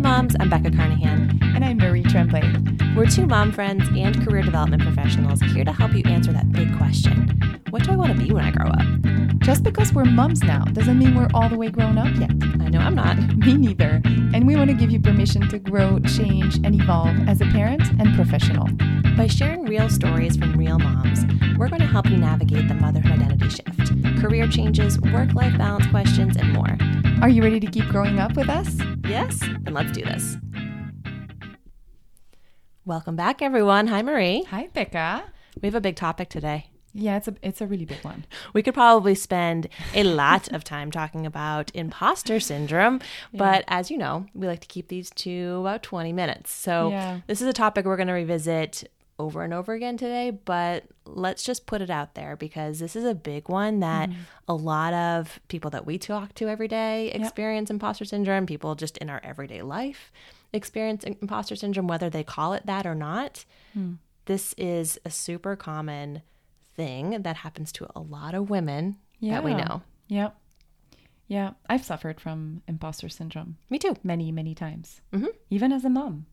moms. I'm Becca Carnahan. And I'm Marie Tremblay. We're two mom friends and career development professionals here to help you answer that big question What do I want to be when I grow up? Just because we're moms now doesn't mean we're all the way grown up yet. Know I'm not. Me neither. And we want to give you permission to grow, change, and evolve as a parent and professional. By sharing real stories from real moms, we're going to help you navigate the motherhood identity shift, career changes, work life balance questions, and more. Are you ready to keep growing up with us? Yes? Then let's do this. Welcome back, everyone. Hi, Marie. Hi, Becca. We have a big topic today. Yeah, it's a it's a really big one. We could probably spend a lot of time talking about imposter syndrome, yeah. but as you know, we like to keep these to about 20 minutes. So, yeah. this is a topic we're going to revisit over and over again today, but let's just put it out there because this is a big one that mm-hmm. a lot of people that we talk to every day experience yep. imposter syndrome, people just in our everyday life experience imposter syndrome whether they call it that or not. Mm. This is a super common thing that happens to a lot of women yeah. that we know. Yep. Yeah, I've suffered from imposter syndrome. Me too. Many, many times. Mm-hmm. Even as a mom.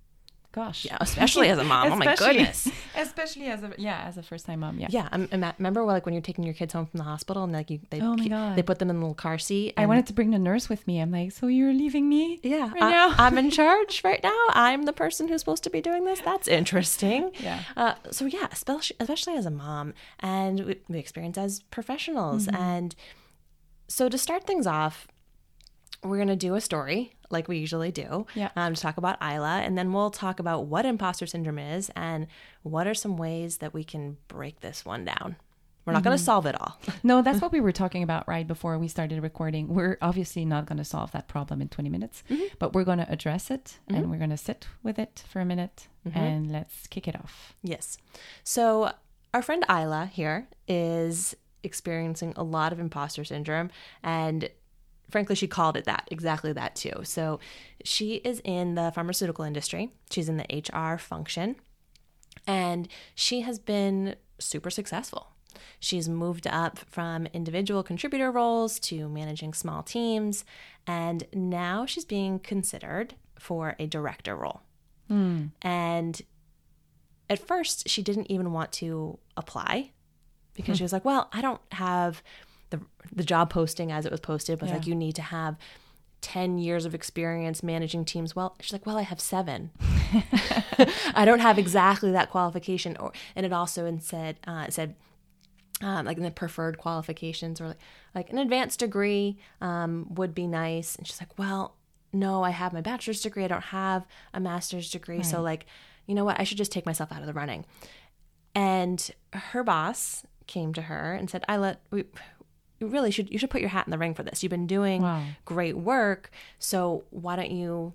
Gosh. Yeah, especially as a mom. oh my goodness. Especially as a yeah, as a first time mom. Yeah. Yeah. I remember like when you're taking your kids home from the hospital and like you they oh my God. they put them in a little car seat. I wanted to bring the nurse with me. I'm like, so you're leaving me? Yeah. Right I, now? I'm in charge right now. I'm the person who's supposed to be doing this. That's interesting. Yeah. Uh, so yeah, especially especially as a mom, and we, we experience as professionals, mm-hmm. and so to start things off, we're going to do a story like we usually do yeah. um, to talk about Isla. And then we'll talk about what imposter syndrome is and what are some ways that we can break this one down. We're not mm-hmm. going to solve it all. no, that's what we were talking about right before we started recording. We're obviously not going to solve that problem in 20 minutes, mm-hmm. but we're going to address it mm-hmm. and we're going to sit with it for a minute mm-hmm. and let's kick it off. Yes. So, our friend Isla here is experiencing a lot of imposter syndrome and frankly, she called it that, exactly that too. So she is in the pharmaceutical industry, she's in the HR function, and she has been super successful. She's moved up from individual contributor roles to managing small teams, and now she's being considered for a director role. Mm. And at first, she didn't even want to apply because mm. she was like, Well, I don't have the the job posting as it was posted was yeah. like you need to have 10 years of experience managing teams well. She's like well i have seven. I don't have exactly that qualification. Or and it also and said uh, it said um, like in the preferred qualifications or like, like an advanced degree um, would be nice. And she's like well no i have my bachelor's degree. I don't have a master's degree. Right. so like you know what? I should just take myself out of the running. And her boss came to her and said i let we you really should you should put your hat in the ring for this. You've been doing wow. great work, so why don't you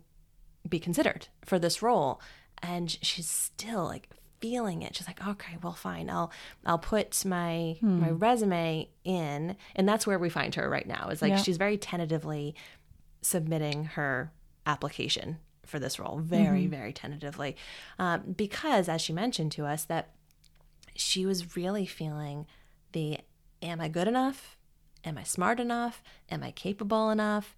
be considered for this role? And she's still like feeling it. She's like, okay, well, fine. I'll I'll put my hmm. my resume in, and that's where we find her right now. Is like yeah. she's very tentatively submitting her application for this role, very mm-hmm. very tentatively, um, because as she mentioned to us that she was really feeling the am I good enough? Am I smart enough? Am I capable enough?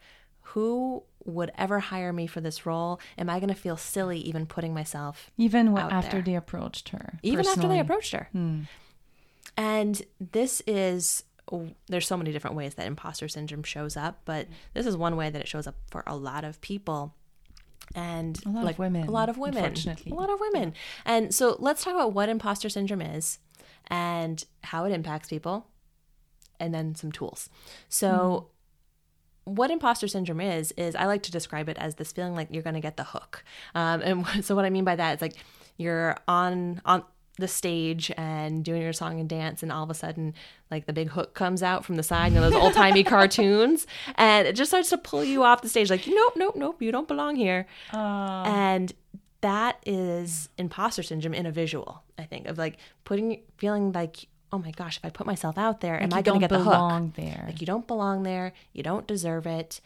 Who would ever hire me for this role? Am I going to feel silly even putting myself even after there? they approached her? Even personally. after they approached her. Hmm. And this is there's so many different ways that imposter syndrome shows up, but this is one way that it shows up for a lot of people and a lot like of women a lot of women unfortunately a lot of women and so let's talk about what imposter syndrome is and how it impacts people and then some tools. So, mm. what imposter syndrome is, is I like to describe it as this feeling like you're going to get the hook. Um, and so, what I mean by that is like you're on on the stage and doing your song and dance and all of a sudden like the big hook comes out from the side you know those old-timey cartoons and it just starts to pull you off the stage like nope nope nope you don't belong here uh. and that is imposter syndrome in a visual i think of like putting feeling like oh my gosh, if I put myself out there, like am I going to get the hook? Belong There. Like you don't belong there. You don't deserve it.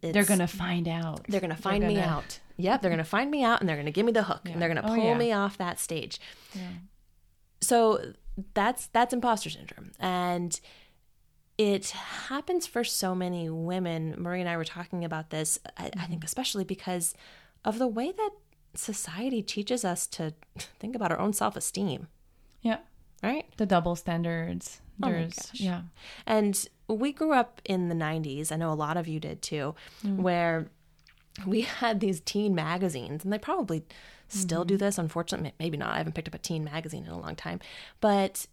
It's, they're going to find out. They're going to find gonna... me out. Yep, they're going to find me out and they're going to give me the hook yeah. and they're going to oh, pull oh, yeah. me off that stage. Yeah. So that's that's imposter syndrome. And it happens for so many women. Marie and I were talking about this, I, mm-hmm. I think, mm-hmm. especially because of the way that society teaches us to think about our own self esteem, Yeah. Right? The double standards. Oh my gosh. yeah. And we grew up in the 90s. I know a lot of you did too, mm. where we had these teen magazines, and they probably still do mm-hmm. this. Unfortunately, maybe not. I haven't picked up a teen magazine in a long time. But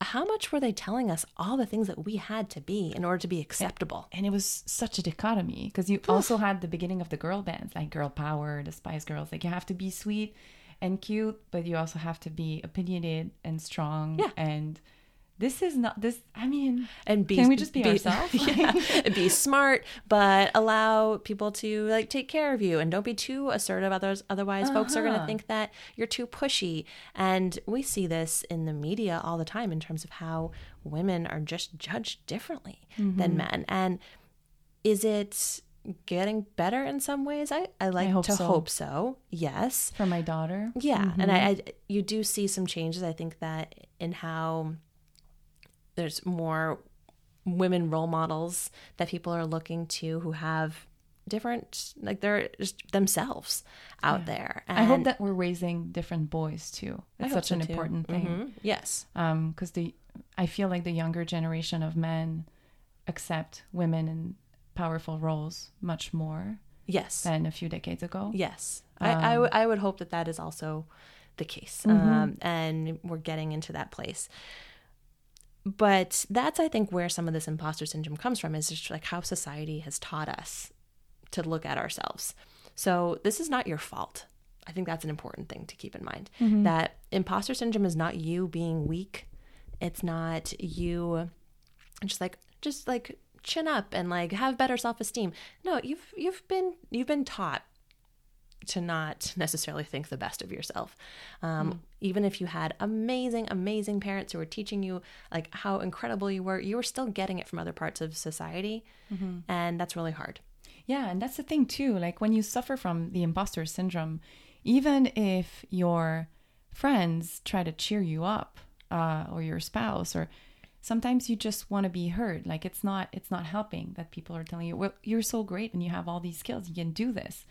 how much were they telling us all the things that we had to be in order to be acceptable? And it was such a dichotomy because you also had the beginning of the girl bands like Girl Power, the Spice Girls. Like you have to be sweet and cute, but you also have to be opinionated and strong. Yeah. And this is not this. I mean, and be Can we just be ourselves? yeah, be smart but allow people to like take care of you and don't be too assertive others otherwise folks are going to Uh-huh. think that you're too pushy and we see this in the media all the time in terms of how women are just judged differently Mm-hmm. than men and is it getting better in some ways i, I like hope to so. hope so yes for my daughter, yeah, and I, I you do see some changes. I think that in how there's more women role models that people are looking to who have different like they're just themselves out there. And I hope that we're raising different boys too. I It's such so an too. important thing. Mhm. Yes. um because the i feel like the younger generation of men accept women in powerful roles much more Yes. than a few decades ago Yes. I, I, um, w- I would hope that that is also the case. Mm-hmm. Um, and we're getting into that place. But that's, I think, where some of this imposter syndrome comes from is just like how society has taught us to look at ourselves. So this is not your fault. I think that's an important thing to keep in mind. Mm-hmm. That imposter syndrome is not you being weak. It's not you just like just like chin up and like have better self-esteem. No, you've you've been you've been taught to not necessarily think the best of yourself. Um, Even if you had amazing, amazing parents who were teaching you like how incredible you were, you were still getting it from other parts of society, and that's really hard. Yeah, and that's the thing too. Like when you suffer from the imposter syndrome, even if your friends try to cheer you up, uh, or your spouse, or sometimes you just want to be heard. Like it's not it's not helping that people are telling you, "Well, you're so great and you have all these skills. You can do this."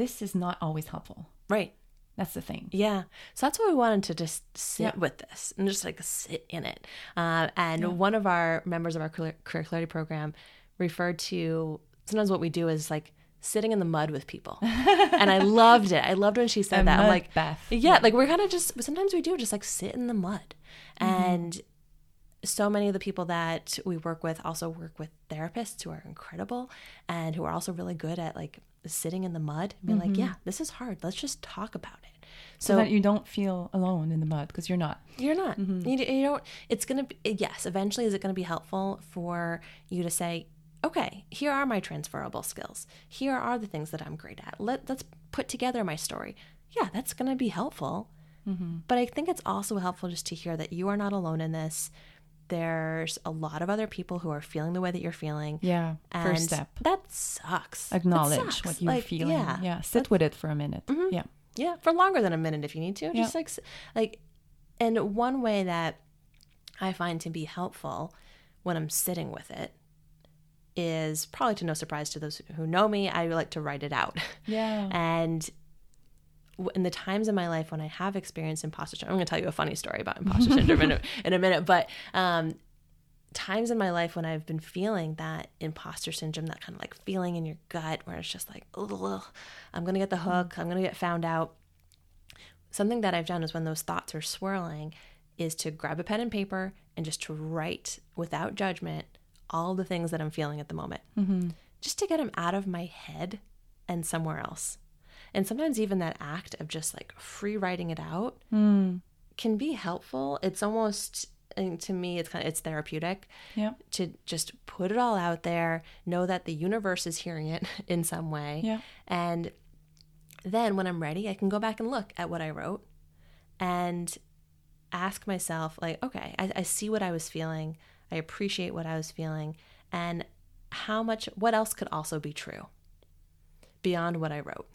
This is not always helpful. Right. That's the thing. Yeah. So that's why we wanted to just sit Yeah. with this and just like sit in it. Uh, and one of our members of our career career clarity program referred to sometimes what we do is like sitting in the mud with people. and I loved it. I loved when she said A that. I'm like, Beth. yeah, like we're kind of just, sometimes we do just like sit in the mud. And so many of the people that we work with also work with therapists who are incredible and who are also really good at like sitting in the mud and being like, mm-hmm. yeah, this is hard. Let's just talk about it. so, So, that you don't feel alone in the mud because you're not. you're not. Mm-hmm. You, you don't. It's gonna. Be, yes. Eventually, is it gonna be helpful for you to say, okay, here are my transferable skills. Here are the things that I'm great at. Let Let's put together my story. Yeah, that's gonna be helpful. Mm-hmm. But I think it's also helpful just to hear that you are not alone in this. There's a lot of other people who are feeling the way that you're feeling. Yeah. And First step. That sucks. That Acknowledge sucks. what you're Like, feeling. Yeah. Yeah. Sit with it for a minute. Mm-hmm. Yeah. Yeah, for longer than a minute if you need to. Just like, like, and one way that I find to be helpful when I'm sitting with it is probably to no surprise to those who know me. I like to write it out, Yeah. and in the times in my life when I have experienced imposter syndrome, I'm going to tell you a funny story about imposter syndrome in, a, in a minute. But um, times in my life when I've been feeling that imposter syndrome, that kind of like feeling in your gut where it's just like, Ugh, I'm going to get the hook, I'm going to get found out. Something that I've done is when those thoughts are swirling, is to grab a pen and paper and just to write without judgment all the things that I'm feeling at the moment, just to get them out of my head and somewhere else. And sometimes even that act of just like free writing it out hmm. can be helpful. It's almost and to me it's kind of it's therapeutic Yeah. to just put it all out there, know that the universe is hearing it in some way. Yeah. And then when I'm ready, I can go back and look at what I wrote and ask myself, like, okay, I, I see what I was feeling. I appreciate what I was feeling. And how much, what else could also be true beyond what I wrote?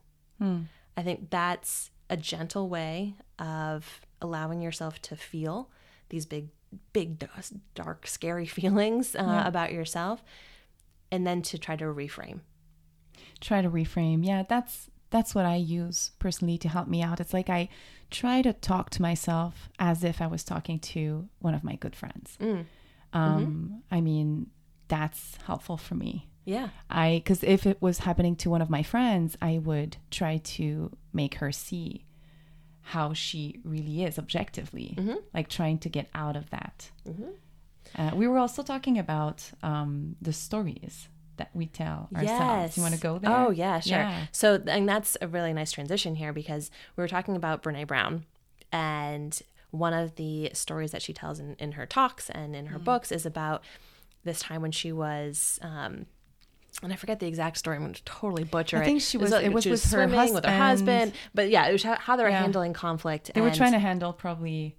I think that's a gentle way of allowing yourself to feel these big, big, dark, scary feelings uh, about yourself, and then to try to reframe. try to reframe yeah that's that's what I use personally to help me out. It's like I try to talk to myself as if I was talking to one of my good friends. Mm. Um, I mean, that's helpful for me. Yeah. I because if it was happening to one of my friends, I would try to make her see how she really is objectively, like trying to get out of that. Uh, we were also talking about um, the stories that we tell ourselves. You want to go there? Oh, yeah, sure. Yeah. So, and that's a really nice transition here because we were talking about Brene Brown, and one of the stories that she tells in, in her talks and in her Mm. books is about this time when she was. Um, and I forget the exact story. I'm going to totally butcher it. I think she was- it was she with her swimming with her husband. husband. But yeah, it was how, they were Yeah. handling conflict. They were trying to handle probably.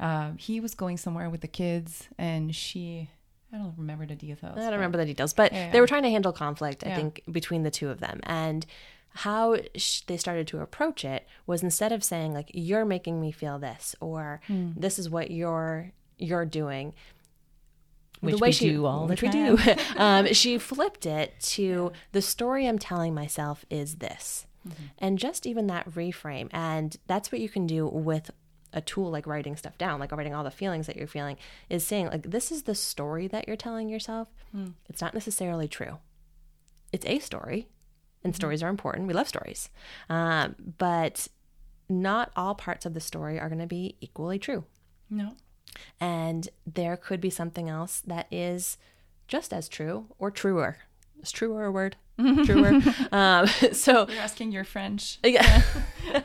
Uh, he was going somewhere with the kids, and she. I don't remember the details. I don't remember the details, but Yeah, they were trying to handle conflict, I think, between the two of them. And how sh- they started to approach it was instead of saying like you're making me feel this or Hmm. this is what you're you're doing Which we do all the which we do um, she flipped it to the story i'm telling myself is this Mm-hmm. and just even that reframe and that's what you can do with a tool like writing stuff down like writing all the feelings that you're feeling is saying like this is the story that you're telling yourself Hmm. it's not necessarily true it's a story and Mm-hmm. stories are important we love stories um, but not all parts of the story are going to be equally true No. And there could be something else that is just as true or truer is truer a word truer um, so You're asking your French. yeah.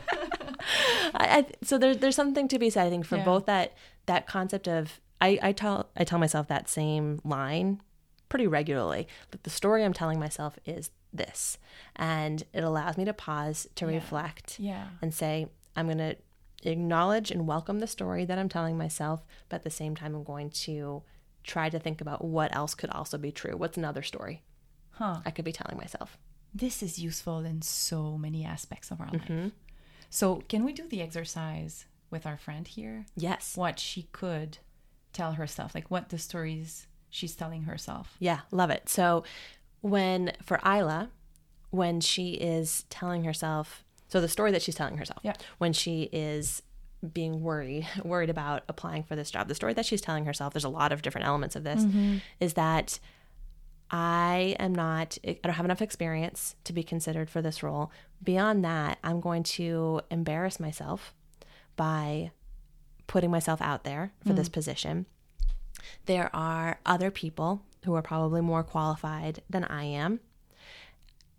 I, I, so there's there's something to be said, I think, for Yeah. both that that concept of I, I tell I tell myself that same line pretty regularly. That the story I'm telling myself is this, and it allows me to pause to reflect Yeah. and say I'm going to acknowledge and welcome the story that I'm telling myself, but at the same time I'm going to try to think about what else could also be true. What's another story Huh. I could be telling myself? This is useful in so many aspects of our Mm-hmm. life. So, can we do the exercise with our friend here? Yes. What she could tell herself, like what the stories she's telling herself. Yeah, love it. So when for Isla, when she is telling herself, so the story that she's telling herself, Yeah. when she is being worried, worried about applying for this job, the story that she's telling herself, there's a lot of different elements of this, mm-hmm. is that I am not, I don't have enough experience to be considered for this role. Beyond that, I'm going to embarrass myself by putting myself out there for this mm. position. There are other people who are probably more qualified than I am.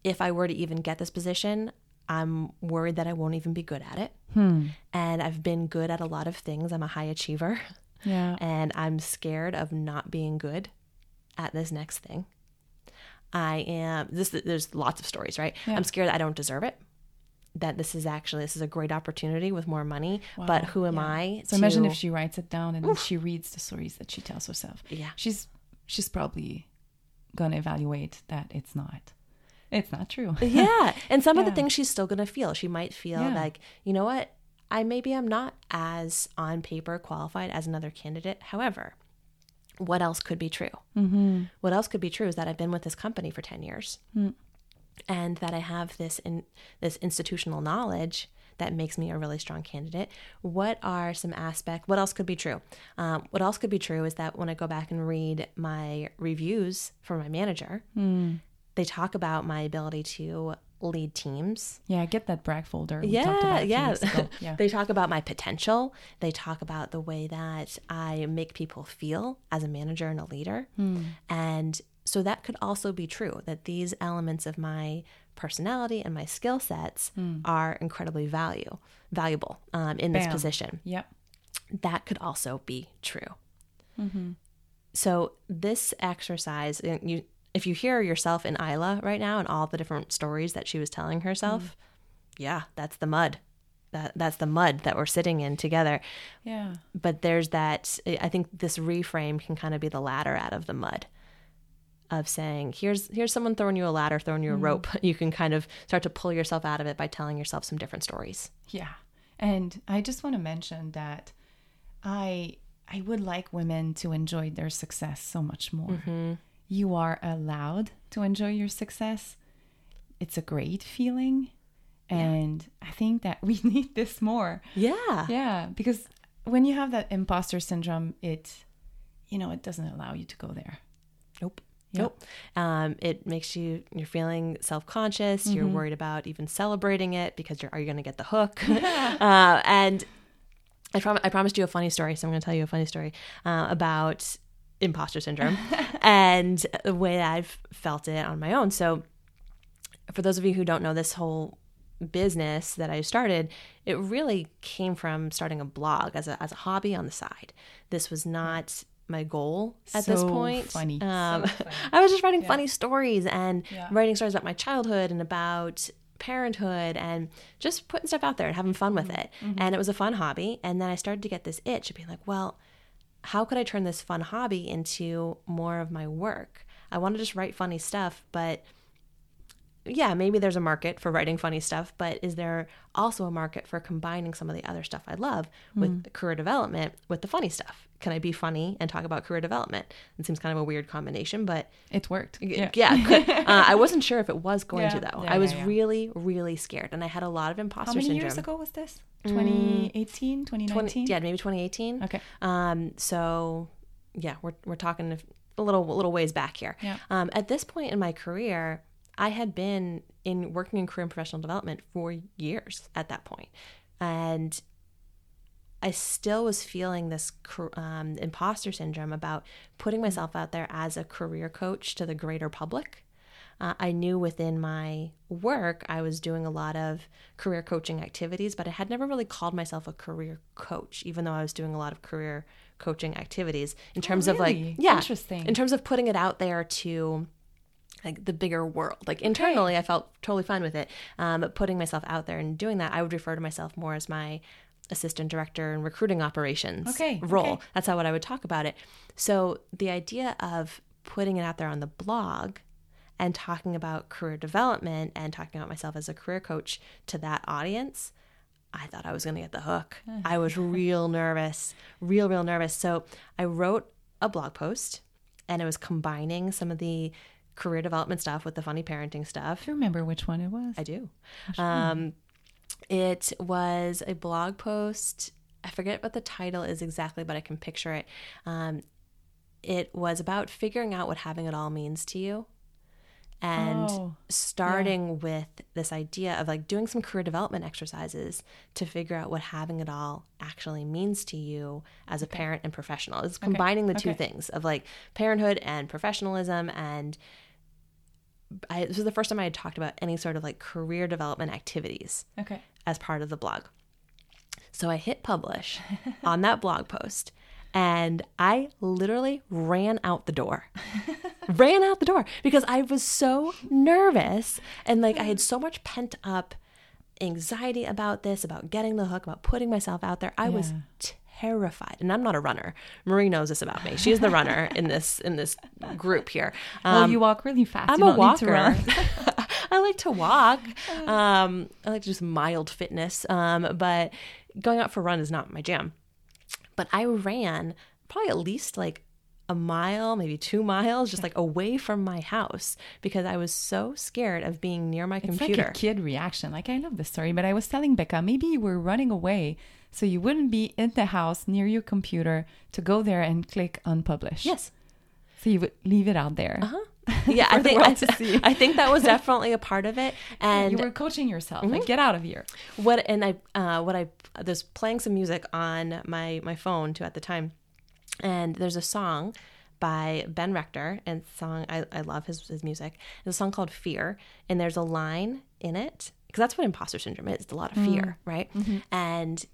If I were to even get this position, I'm worried that I won't even be good at it. Hmm. And I've been good at a lot of things. I'm a high achiever. Yeah. And I'm scared of not being good at this next thing. I am this there's lots of stories, right? Yeah. I'm scared I don't deserve it. That this is actually this is a great opportunity with more money, but who am yeah. I? So imagine if she writes it down and then she reads the stories that she tells herself. Yeah. She's she's probably gonna evaluate that it's not. It's not true. yeah. And some of the things she's still going to feel. She might feel Yeah. like you know what? I maybe i'm not as on paper qualified as another candidate. However what else could be true? Mm-hmm. what else could be true is that i've been with this company for 10 years and that i have this in this institutional knowledge that makes me a really strong candidate. What are some aspects what else could be true? Um, what else could be true is that when i go back and read my reviews for my manager they talk about my ability to lead teams. Yeah, I get that brag folder. we talked Yeah, about yeah. Yeah. they talk about my potential. They talk about the way that I make people feel as a manager and a leader. Hmm. And so that could also be true that these elements of my personality and my skill sets are incredibly value valuable um, in this Hmm. Position Yep. that could also be true. Mm-hmm. So this exercise, you, if you hear yourself in Isla right now and all the different stories that she was telling herself, Mm. yeah, that's the mud. That that's the mud that we're sitting in together. Yeah. But there's that. I think this reframe can kind of be the ladder out of the mud. Of saying, here's here's someone throwing you a ladder, throwing Mm. you a rope. You can kind of start to pull yourself out of it by telling yourself some different stories. Yeah. And I just want to mention that I I would like women to enjoy their success so much more. You are allowed to enjoy your success. It's a great feeling And I think that we need this more. Yeah. Yeah, because when you have that imposter syndrome, it, you know, it doesn't allow you to go there. Nope. Nope. Um, it makes you you're feeling self conscious. You're Mm-hmm. worried about even celebrating it because you're are you going to get the hook? uh, and I prom- I promised you a funny story, so I'm going to tell you a funny story uh, about imposter syndrome and the way that I've felt it on my own. So, for those of you who don't know this whole business that I started, it really came from starting a blog as a as a hobby on the side. This was not my goal at this point. funny. Um, So funny. I was just writing funny stories and Yeah. writing stories about my childhood and about parenthood and just putting stuff out there and having fun with Mm-hmm. it. And it was a fun hobby. And then I started to get this itch of being like, well, how could I turn this fun hobby into more of my work? I want to just write funny stuff, but yeah, maybe there's a market for writing funny stuff, but is there also a market for combining some of the other stuff I love with career development with the funny stuff? Can I be funny and talk about career development? It seems kind of a weird combination, but it's worked. yeah, could- uh, I wasn't sure if it was going to Yeah, though. yeah, I was yeah, yeah. really, really scared, and I had a lot of imposter How many syndrome. years ago was this? 2018, 2019? 20, yeah, maybe 2018. Okay. Um, so yeah, we're we're talking a little a little ways back here. Yeah. Um, at this point in my career, I had been in working in career and professional development for years at that point, and I still was feeling this um, imposter syndrome about putting myself out there as a career coach to the greater public. Uh, I knew within my work I was doing a lot of career coaching activities, but I had never really called myself a career coach, even though I was doing a lot of career coaching activities in terms of like, yeah, Interesting. in terms of putting it out there to like the bigger world. Like internally, I felt totally fine with it. Um, but putting myself out there and doing that, I would refer to myself more as my assistant director and recruiting operations Okay, role. okay. That's how what I would talk about it. So the idea of putting it out there on the blog and talking about career development and talking about myself as a career coach to that audience, I thought I was going to get the hook. I was real nervous, real, real nervous. So I wrote a blog post and it was combining some of the career development stuff with the funny parenting stuff. Do you remember which one it was? I do. Um, it was a blog post. I forget what the title is exactly, but I can picture it. Um, it was about figuring out what having it all means to you and Oh, starting with this idea of like doing some career development exercises to figure out what having it all actually means to you as a parent and professional. It's combining the two Okay. things of like parenthood and professionalism and I, this was the first time I had talked about any sort of like career development activities Okay. as part of the blog. So I hit publish on that blog post and I literally ran out the door. ran out the door because I was so nervous and like I had so much pent up anxiety about this, about getting the hook, about putting myself out there. I was Yeah. Terrified. And I'm not a runner. Marie knows this about me. She's the runner in this in this group here. Well, Um, you walk really fast. I'm you a walker. I like to walk. Um, I like to just mild fitness, um, but going out for a run is not my jam. But I ran probably at least like a mile, maybe two miles, just like away from my house because I was so scared of being near my It's computer. like a kid reaction. Like I love this story, but I was telling Becca maybe you were running away so you wouldn't be in the house near your computer to go there and click on publish. yes. So you would leave it out there. Uh-huh. Yeah, I think I, see. I think that was definitely a part of it. And you were coaching yourself. Mm-hmm. Like get out of here. what and I uh, what I there's playing some music on my my phone too at the time, and there's a song by Ben Rector and song I, I love his his music. It's a song called Fear, and there's a line in it because that's what imposter syndrome is. It's a lot of fear, right? And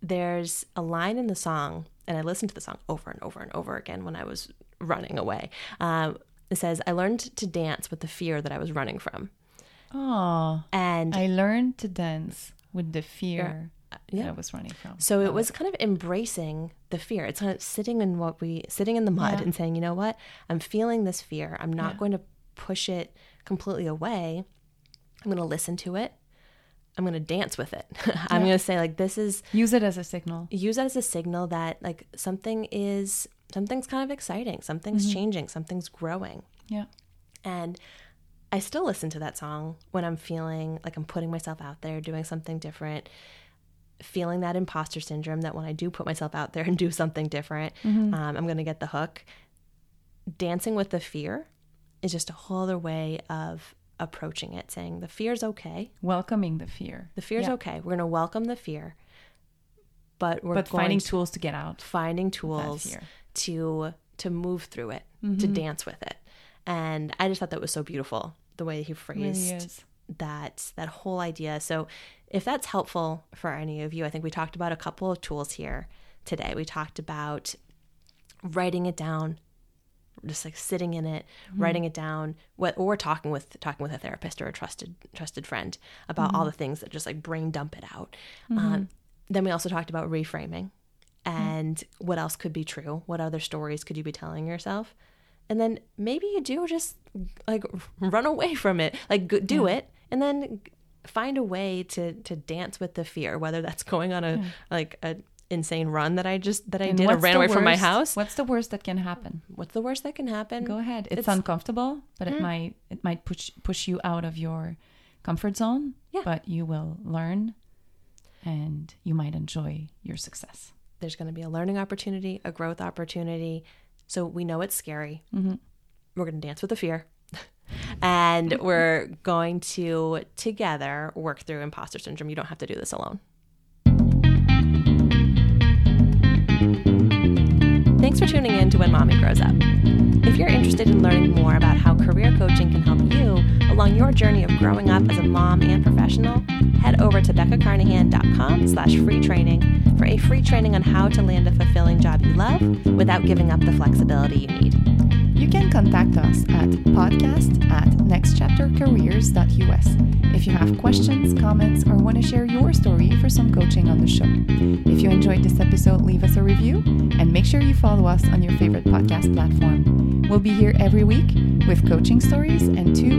there's a line in the song, and I listened to the song over and over and over again when I was running away. Um, it says, "I learned to dance with the fear that I was running from," Oh, and I learned to dance with the fear yeah. that I was running from. So it was kind of embracing the fear. It's kind of sitting in what we sitting in the mud Yeah. and saying, you know what, I'm feeling this fear. I'm not Yeah. going to push it completely away. I'm going to listen to it. I'm going to dance with it. I'm Yeah. going to say like this is Use it as a signal. use that as a signal that like something is something's kind of exciting, something's mm-hmm. changing, something's growing. Yeah. And I still listen to that song when I'm feeling like I'm putting myself out there, doing something different, feeling that imposter syndrome that when I do put myself out there and do something different, um, I'm going to get the hook. Dancing with the fear is just a whole other way of approaching it, saying the fear's okay. Welcoming the fear. The fear's Yeah. okay. We're going to welcome the fear, but we're But going finding to- tools to get out. finding tools to to move through it, to dance with it. And I just thought that was so beautiful the way he phrased is. that that whole idea. So if that's helpful for any of you, I think we talked about a couple of tools here today. We talked about writing it down, just like sitting in it, mm-hmm. writing it down, what or talking with talking with a therapist or a trusted trusted friend about all mm-hmm. the things that just like brain dump it out. Mm-hmm. Um, then we also talked about reframing and what else could be true. What other stories could you be telling yourself? And then maybe you do just like run away from it, like do it, and then find a way to to dance with the fear, whether that's going on a like a insane run that I just that I And did or what's ran away from my house. What's the worst that can happen? What's the worst that can happen? Go ahead. It's, It's- Hmm. uncomfortable, but it might it might push push you out of your comfort zone. Yeah. But you will learn, and you might enjoy your success. There's going to be a learning opportunity, a growth opportunity. So we know it's scary. Mm-hmm. We're going to dance with the fear. And mm-hmm. we're going to together work through imposter syndrome. You don't have to do this alone. Thanks for tuning in to When Mommy Grows Up. If you're interested in learning more about how career coaching can help you along your journey of growing up as a mom and professional, head over to beccacarnahan.com slash free training for a free training on how to land a fulfilling job you love without giving up the flexibility you need. You can contact us at podcast at nextchaptercareers.us if you have questions, comments, or want to share your story for some coaching on the show. If you enjoyed this episode, leave us a review and make sure you follow us on your favorite podcast platform. We'll be here every week with coaching stories and two